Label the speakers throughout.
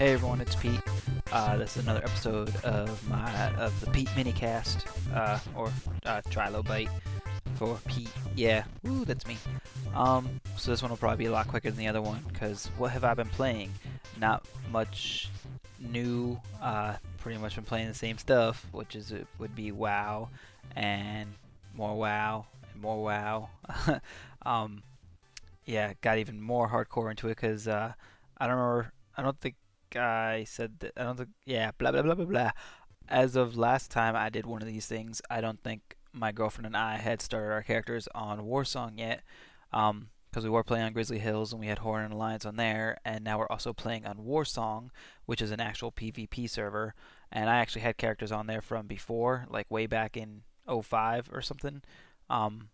Speaker 1: Hey everyone, it's Pete. Uh, this is another episode of my of the Pete Minicast, uh, or uh, Trilobite for Pete. Yeah, woo, that's me. Um, so this one will probably be a lot quicker than the other one because what have I been playing? Not much new. Uh, pretty much been playing the same stuff, which is it would be WoW and more WoW and more WoW. um, yeah, got even more hardcore into it because uh, I don't remember. I don't think I said that. I don't think. Yeah, blah blah blah blah blah. As of last time I did one of these things, I don't think my girlfriend and I had started our characters on Warsong yet. Um, because we were playing on Grizzly Hills and we had Horde and Alliance on there, and now we're also playing on Warsong, which is an actual PvP server. And I actually had characters on there from before, like way back in 05 or something. Um,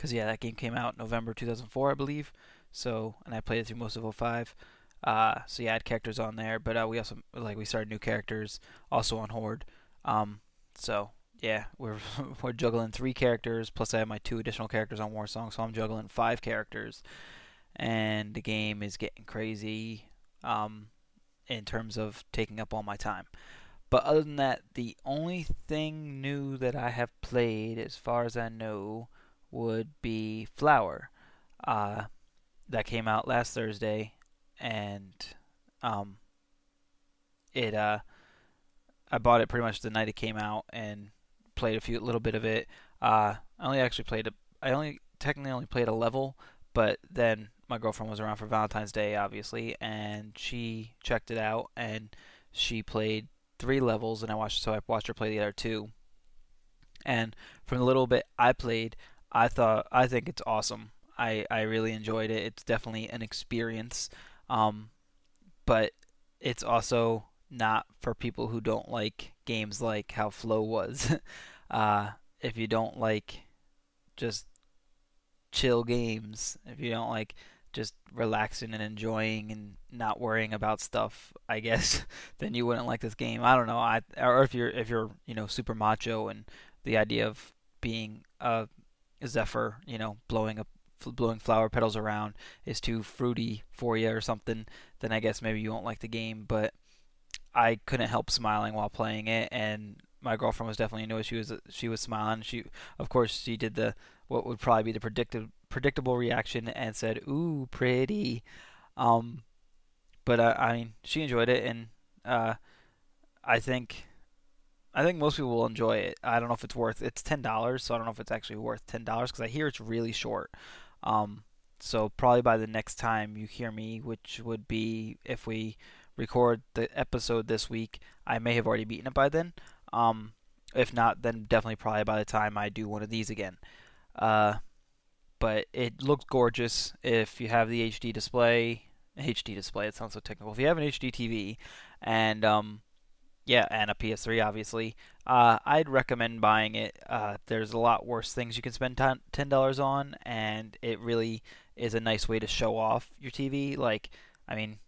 Speaker 1: because yeah, that game came out November 2004, I believe. So, and I played it through most of 05. Uh, so I had characters on there, but uh, we also like we started new characters also on Horde. Um, so yeah, we're we're juggling three characters plus I have my two additional characters on Warsong, so I'm juggling five characters, and the game is getting crazy. Um, in terms of taking up all my time. But other than that, the only thing new that I have played, as far as I know, would be Flower. Uh, that came out last Thursday, and um, it uh, I bought it pretty much the night it came out and played a few little bit of it. Uh, I only actually played a, I only technically only played a level, but then my girlfriend was around for Valentine's Day, obviously, and she checked it out and she played three levels, and I watched so I watched her play the other two. And from the little bit I played, I thought I think it's awesome. I I really enjoyed it. It's definitely an experience. Um, but it's also not for people who don't like games like how Flow was. uh, if you don't like just chill games, if you don't like just relaxing and enjoying and not worrying about stuff, I guess, then you wouldn't like this game. I don't know. I or if you're if you're you know super macho and the idea of being a Zephyr, you know, blowing up blowing flower petals around is too fruity for you or something, then I guess maybe you won't like the game. But I couldn't help smiling while playing it, and my girlfriend was definitely it. She was she was smiling. She of course she did the what would probably be the predicted predictable reaction and said, "Ooh, pretty." Um, but I mean, she enjoyed it, and uh, I think I think most people will enjoy it. I don't know if it's worth. It's ten dollars, so I don't know if it's actually worth ten dollars because I hear it's really short. Um, so probably by the next time you hear me, which would be if we record the episode this week, I may have already beaten it by then. Um, if not, then definitely probably by the time I do one of these again. Uh, but it looks gorgeous if you have the HD display. HD display. It sounds so technical. If you have an HD TV, and um, yeah, and a PS3, obviously, uh, I'd recommend buying it. Uh, there's a lot worse things you can spend ten dollars on, and it really is a nice way to show off your TV. Like, I mean,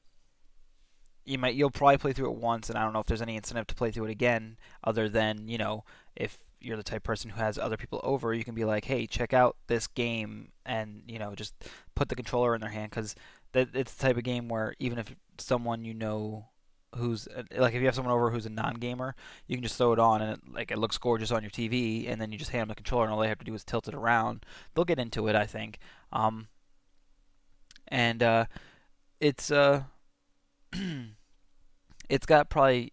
Speaker 1: you might you'll probably play through it once, and I don't know if there's any incentive to play through it again, other than you know if you're the type of person who has other people over, you can be like, hey, check out this game, and you know just put the controller in their hand because it's the type of game where even if someone you know who's like if you have someone over who's a non-gamer, you can just throw it on and it, like it looks gorgeous on your TV, and then you just hand them the controller, and all they have to do is tilt it around. They'll get into it, I think. Um, and uh, it's uh, it's got probably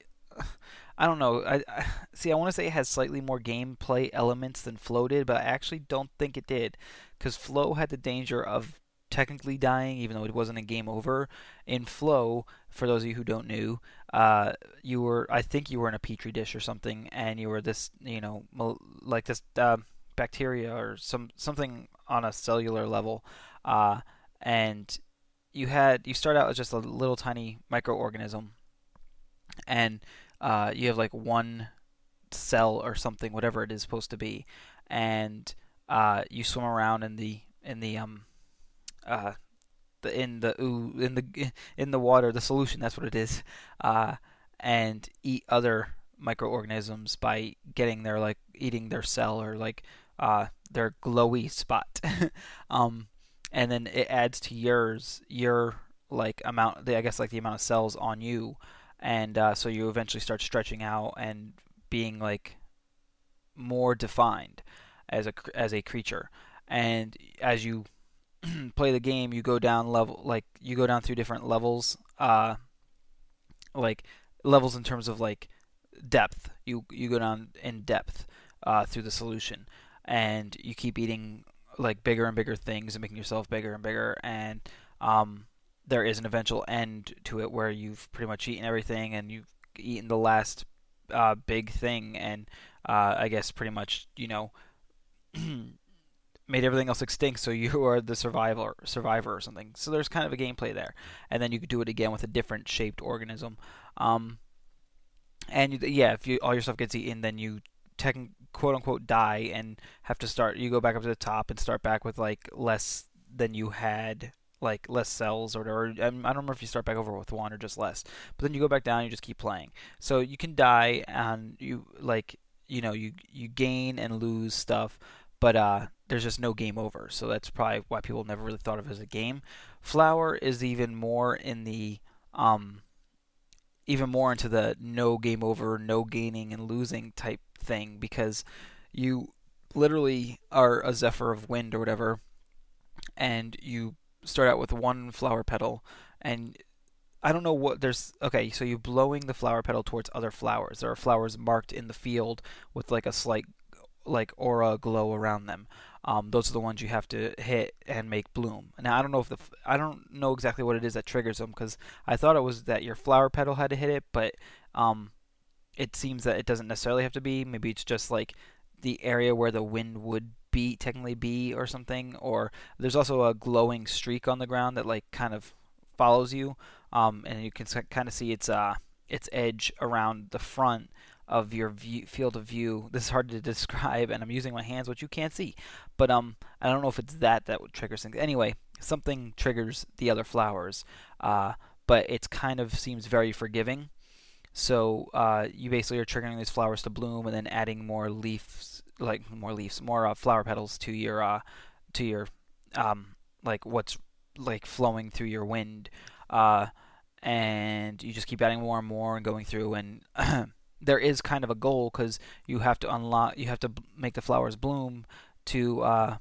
Speaker 1: I don't know. I, I see. I want to say it has slightly more gameplay elements than Flow did, but I actually don't think it did, because Flow had the danger of technically dying, even though it wasn't a game over. In Flow, for those of you who don't know, uh, you were I think you were in a petri dish or something, and you were this you know like this uh, bacteria or some something on a cellular level, uh, and you had you start out as just a little tiny microorganism, and uh, you have like one cell or something, whatever it is supposed to be, and uh, you swim around in the in the um uh the in the ooh in the in the water the solution that's what it is uh and eat other microorganisms by getting their like eating their cell or like uh their glowy spot um and then it adds to yours your like amount. The, I guess like the amount of cells on you, and uh, so you eventually start stretching out and being like more defined as a as a creature. And as you play the game, you go down level like you go down through different levels, uh, like levels in terms of like depth. You you go down in depth uh, through the solution, and you keep eating like bigger and bigger things and making yourself bigger and bigger. And um, there is an eventual end to it where you've pretty much eaten everything and you've eaten the last uh, big thing, and uh, I guess pretty much you know made everything else extinct, so you are the survivor, survivor or something. So there's kind of a gameplay there, and then you could do it again with a different shaped organism. Um, and you, yeah, if you all your stuff gets eaten, then you tech, quote unquote die and have to start. You go back up to the top and start back with like less than you had, like less cells or whatever. I don't remember if you start back over with one or just less. But then you go back down, and you just keep playing. So you can die and you like you know you you gain and lose stuff, but uh, there's just no game over. So that's probably why people never really thought of it as a game. Flower is even more in the um, even more into the no game over, no gaining and losing type thing because you literally are a zephyr of wind or whatever, and you start out with one flower petal, and I don't know what there's. Okay, so you're blowing the flower petal towards other flowers. There are flowers marked in the field with like a slight like aura glow around them. Um, those are the ones you have to hit and make bloom. Now I don't know if the I don't know exactly what it is that triggers them because I thought it was that your flower petal had to hit it, but um, it seems that it doesn't necessarily have to be. Maybe it's just like the area where the wind would be technically be or something. Or there's also a glowing streak on the ground that like kind of follows you, um, and you can kind of see its uh its edge around the front of your view, field of view. This is hard to describe, and I'm using my hands, which you can't see. But um, I don't know if it's that that would trigger things. Anyway, something triggers the other flowers, uh, but it kind of seems very forgiving. So uh, you basically are triggering these flowers to bloom, and then adding more leaves, like more leaves, more uh, flower petals to your uh, to your um, like what's like flowing through your wind. Uh, and you just keep adding more and more and going through and there is kind of a goal because you have to unlock, you have to make the flowers bloom to uh,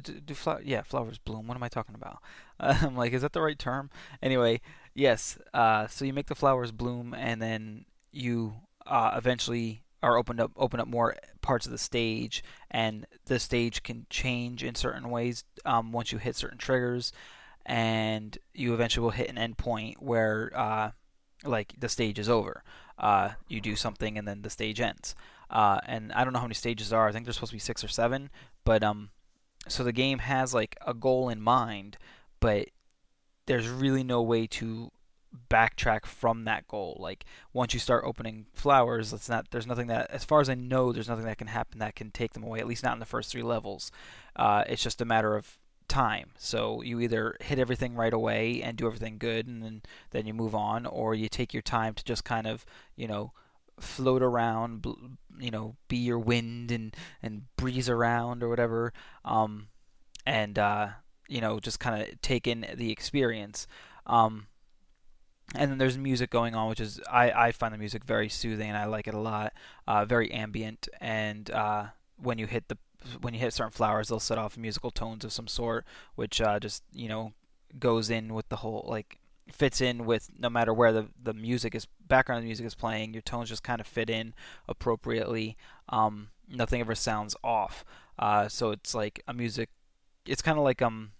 Speaker 1: do flower yeah flowers bloom. What am i talking about? Uh, i'm like is that the right term? Anyway yes uh, so you make the flowers bloom and then you uh, eventually are opened up open up more parts of the stage and the stage can change in certain ways um, once you hit certain triggers and you eventually will hit an endpoint where uh, like the stage is over. Uh, you do something and then the stage ends. Uh, and I don't know how many stages are. I think there's supposed to be six or seven. But um, so the game has like a goal in mind, but there's really no way to backtrack from that goal. Like once you start opening flowers, it's not there's nothing that as far as I know, there's nothing that can happen that can take them away. At least not in the first three levels. Uh, it's just a matter of time. So you either hit everything right away and do everything good, and then then you move on, or you take your time to just kind of you know float around, you know, be your wind and and breeze around or whatever, um, and uh, you know just kind of take in the experience. Um, and then there's music going on, which is I, I find the music very soothing and I like it a lot. Uh, very ambient, and uh, when you hit the when you hit certain flowers, they'll set off musical tones of some sort, which uh, just you know goes in with the whole like fits in with no matter where the the music is background music is playing. Your tones just kind of fit in appropriately. Um, nothing ever sounds off. Uh, so it's like a music. It's kind of like um,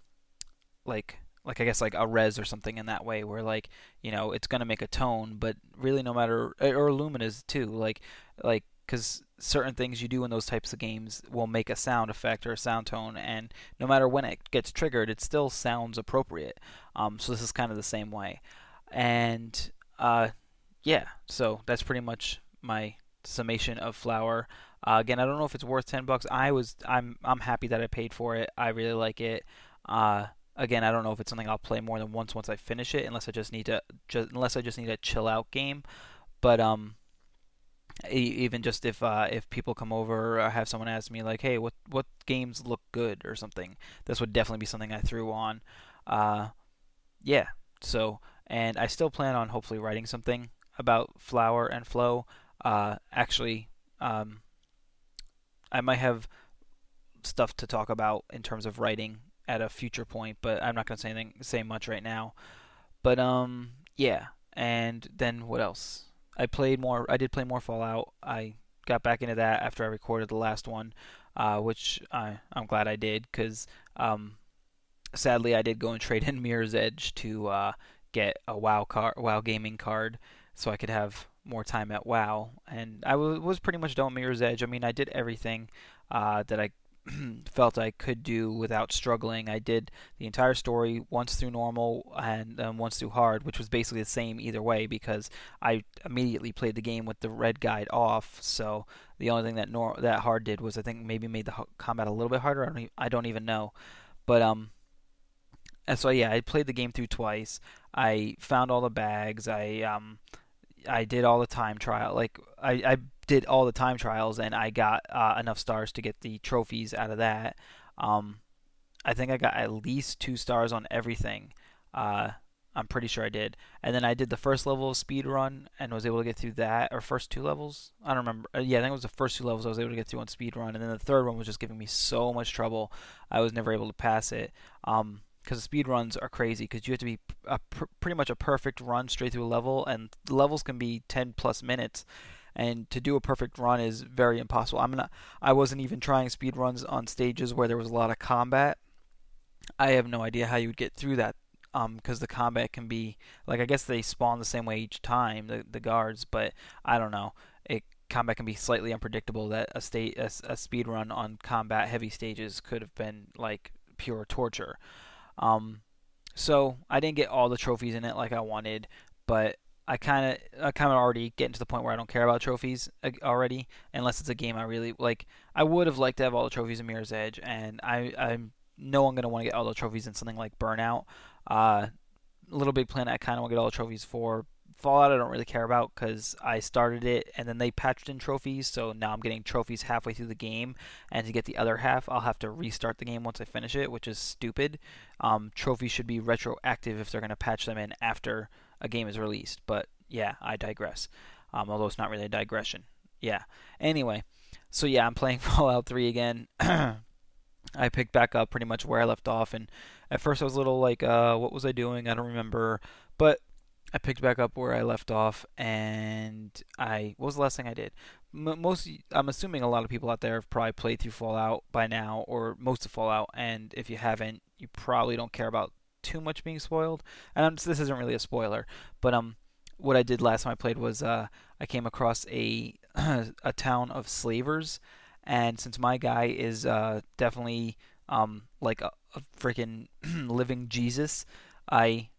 Speaker 1: like like I guess like a Rez or something in that way, where like you know it's gonna make a tone, but really no matter or Lumines too, like like because certain things you do in those types of games will make a sound effect or a sound tone, and no matter when it gets triggered, it still sounds appropriate. Um, so this is kind of the same way, and uh, yeah, so that's pretty much my summation of Flower. Uh, again, I don't know if it's worth ten bucks. I was I'm I'm happy that I paid for it. I really like it. Uh, again, I don't know if it's something I'll play more than once once I finish it, unless I just need to just unless I just need a chill out game. But um, even just if uh, if people come over or have someone ask me like, hey, what what games look good or something, this would definitely be something I threw on. Uh, yeah. So and I still plan on hopefully writing something about flower and flow. Uh, actually, um, I might have stuff to talk about in terms of writing at a future point, but I'm not gonna say anything say much right now. But um, yeah. And then what else? I played more. I did play more Fallout. I got back into that after I recorded the last one, uh, which I I'm glad I did because um, sadly I did go and trade in Mirror's Edge to uh, get a WoW card, WoW gaming card, so I could have more time at WoW. And I w- was pretty much done Mirror's Edge. I mean, I did everything uh, that I felt I could do without struggling. I did the entire story once through normal and um, once through hard, which was basically the same either way because I immediately played the game with the red guide off. So the only thing that nor- that hard did was I think maybe made the combat a little bit harder. I don't, e- I don't even know, but um. And so yeah, I played the game through twice. I found all the bags. I um, I did all the time trial. Like I, I did all the time trials and I got uh, enough stars to get the trophies out of that. Um, I think I got at least two stars on everything. Uh, I'm pretty sure I did. And then I did the first level of speed run and was able to get through that, or first two levels. I don't remember. Uh, yeah, I think it was the first two levels I was able to get through on speed run, and then the third one was just giving me so much trouble. I was never able to pass it. Um, because speed runs are crazy because you have to be a, pr- pretty much a perfect run straight through a level, and levels can be 10 plus minutes and to do a perfect run is very impossible. I'm not. I wasn't even trying speed runs on stages where there was a lot of combat. I have no idea how you would get through that because um, the combat can be like I guess they spawn the same way each time the the guards, but I don't know. It combat can be slightly unpredictable. That a state a, a speed run on combat heavy stages could have been like pure torture. Um, so I didn't get all the trophies in it like I wanted, but I kind of I kind of already getting to the point where I don't care about trophies uh, already, unless it's a game I really like. I would have liked to have all the trophies in Mirror's Edge, and I I know I'm gonna want to get all the trophies in something like Burnout. Uh, Little Big Planet, I kind of want to get all the trophies for. Fallout, I don't really care about because I started it and then they patched in trophies, so now I'm getting trophies halfway through the game, and to get the other half, I'll have to restart the game once I finish it, which is stupid. Um, trophies should be retroactive if they're going to patch them in after a game is released. But yeah, I digress. Um, although it's not really a digression. Yeah. Anyway, so yeah, I'm playing Fallout 3 again. I picked back up pretty much where I left off, and at first I was a little like, uh, what was I doing? I don't remember. But I picked back up where I left off, and I what was the last thing I did? M- most I'm assuming a lot of people out there have probably played through Fallout by now, or most of Fallout, and if you haven't, you probably don't care about too much being spoiled. And I'm, this isn't really a spoiler, but um, what I did last time I played was uh, I came across a a town of slavers, and since my guy is uh, definitely um, like a, a freaking living Jesus, I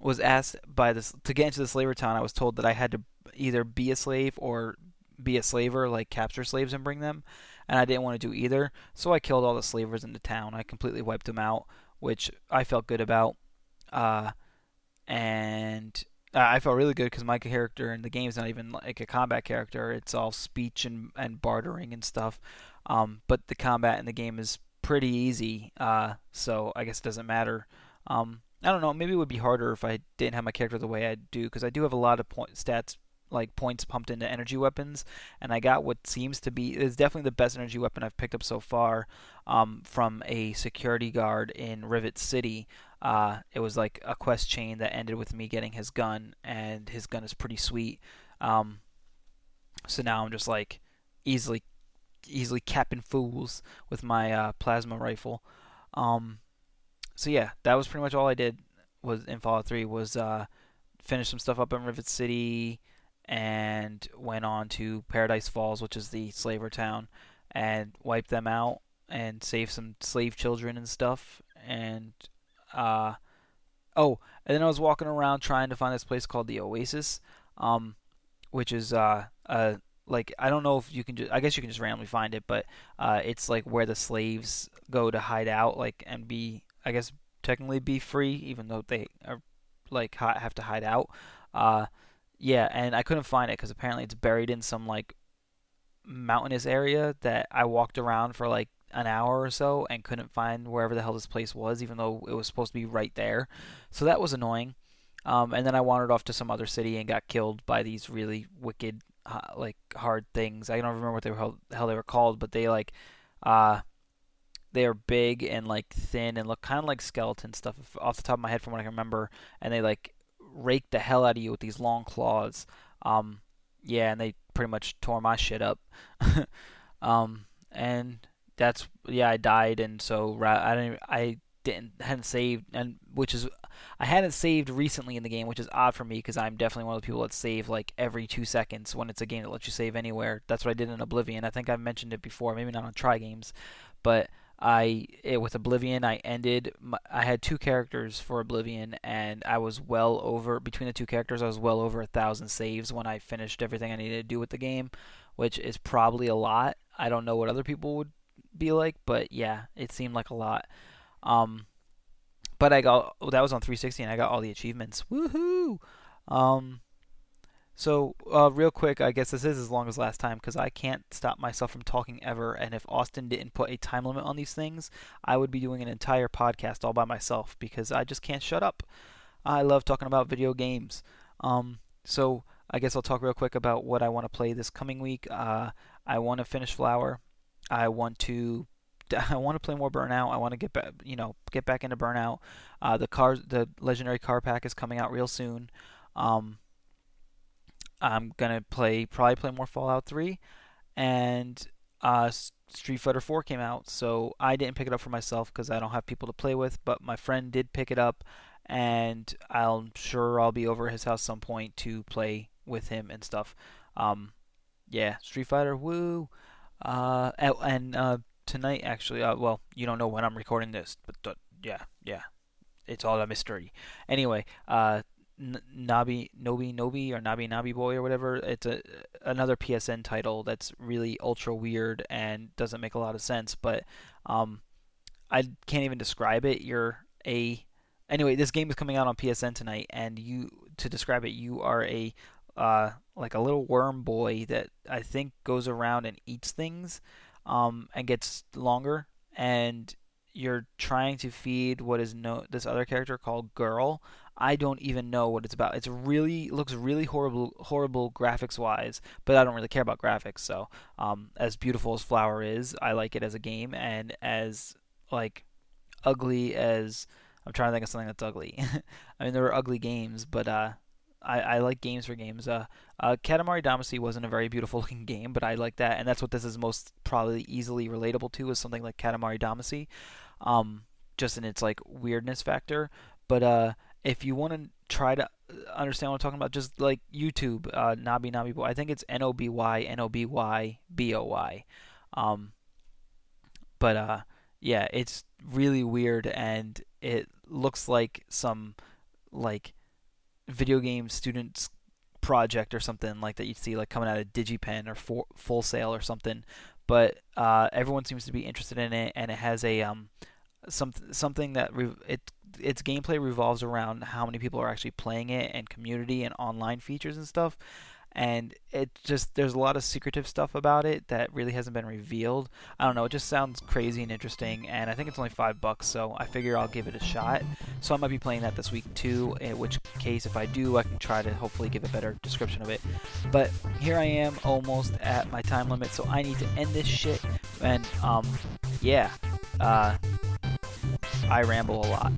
Speaker 1: was asked by this to get into the slaver town. I was told that I had to either be a slave or be a slaver, like capture slaves and bring them, and I didn't want to do either. So I killed all the slavers in the town. I completely wiped them out which I felt good about. Uh, and I felt really good because my character in the game is not even like a combat character. It's all speech and, and bartering and stuff. Um, but the combat in the game is pretty easy, uh, so I guess it doesn't matter. Um, I don't know. Maybe it would be harder if I didn't have my character the way I do, because I do have a lot of point stats like points pumped into energy weapons, and I got what seems to be is definitely the best energy weapon I've picked up so far um, from a security guard in Rivet City. Uh, it was like a quest chain that ended with me getting his gun, and his gun is pretty sweet. Um, so now I'm just like easily easily capping fools with my uh, plasma rifle. Um, so yeah, that was pretty much all I did was in Fallout 3 was uh, finish some stuff up in Rivet City, and went on to Paradise Falls, which is the slaver town, and wiped them out and saved some slave children and stuff. And uh, oh, and then I was walking around trying to find this place called the Oasis, um, which is uh, like I don't know if you can just I guess you can just randomly find it, but uh, it's like where the slaves go to hide out, like and be I guess technically be free, even though they are like have to hide out. Uh, yeah, and I couldn't find it because apparently it's buried in some like mountainous area that I walked around for like an hour or so and couldn't find wherever the hell this place was, even though it was supposed to be right there. So that was annoying. Um, and then I wandered off to some other city and got killed by these really wicked, uh, like hard things. I don't remember what they were how, hell they were called, but they like, uh, they are big and like thin and look kind of like skeleton stuff off the top of my head from what I can remember. And they like rake the hell out of you with these long claws. Um, yeah, and they pretty much tore my shit up. um, and that's yeah, I died, and so I didn't I didn't hadn't saved, and which is I hadn't saved recently in the game, which is odd for me because I'm definitely one of the people that save like every two seconds when it's a game that lets you save anywhere. That's what I did in Oblivion. I think I've mentioned it before, maybe not on Try Games, but I it, with Oblivion I ended. My, I had two characters for Oblivion, and I was well over between the two characters. I was well over a thousand saves when I finished everything I needed to do with the game, which is probably a lot. I don't know what other people would be like, but yeah, it seemed like a lot. Um, but I got that was on 360, and I got all the achievements. Woohoo! Um, so uh, real quick, I guess this is as long as last time because I can't stop myself from talking ever. And if Austin didn't put a time limit on these things, I would be doing an entire podcast all by myself because I just can't shut up. I love talking about video games. Um, so I guess I'll talk real quick about what I want to play this coming week. Uh, I want to finish Flower. I want to I want to play more Burnout. I want to get back, you know, get back into Burnout. Uh, the car, the legendary car pack is coming out real soon. Um, I'm gonna play probably play more Fallout 3, and uh, Street Fighter 4 came out, so I didn't pick it up for myself because I don't have people to play with. But my friend did pick it up, and I'm sure I'll be over his house some point to play with him and stuff. Um, yeah, Street Fighter, woo! Uh, and uh, tonight actually, uh, well, you don't know when I'm recording this, but yeah, yeah, it's all a mystery. Anyway, uh, Nabi Nobi Nobi or Nabi Nabi Boy or whatever. It's a another PSN title that's really ultra weird and doesn't make a lot of sense. But um, I can't even describe it. You're a anyway. This game is coming out on PSN tonight, and you to describe it, you are a uh, like a little worm boy that I think goes around and eats things um, and gets longer and you're trying to feed what is no this other character called Girl. I don't even know what it's about. It's really looks really horrible horrible graphics wise, but I don't really care about graphics. So, um, as beautiful as Flower is, I like it as a game, and as like ugly as I'm trying to think of something that's ugly. I mean, there were ugly games, but uh, I, I like games for games. Uh, uh, Katamari Damacy wasn't a very beautiful looking game, but I like that, and that's what this is most probably easily relatable to is something like Katamari Damacy, um, just in its like weirdness factor. But uh, if you want to try to understand what I'm talking about, just like YouTube, uh, Nabi Nabi Boy. I think it's N O B Y N O B Y B O Y. Um, but uh, yeah, it's really weird, and it looks like some like video game students project or something like that you'd see like coming out of DigiPen or for, Full Sail or something. But uh, everyone seems to be interested in it, and it has a um, some something that re- it its gameplay revolves around how many people are actually playing it and community and online features and stuff and it just there's a lot of secretive stuff about it that really hasn't been revealed. I don't know, it just sounds crazy and interesting, and I think it's only five bucks, so I figure I'll give it a shot. So I might be playing that this week too. In which case, if I do, I can try to hopefully give a better description of it. But here I am, almost at my time limit, so I need to end this shit. And um, yeah, uh, I ramble a lot.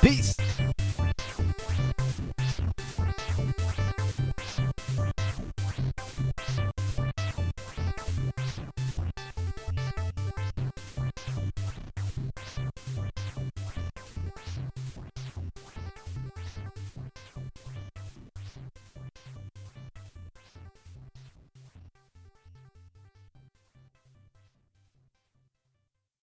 Speaker 1: Peace.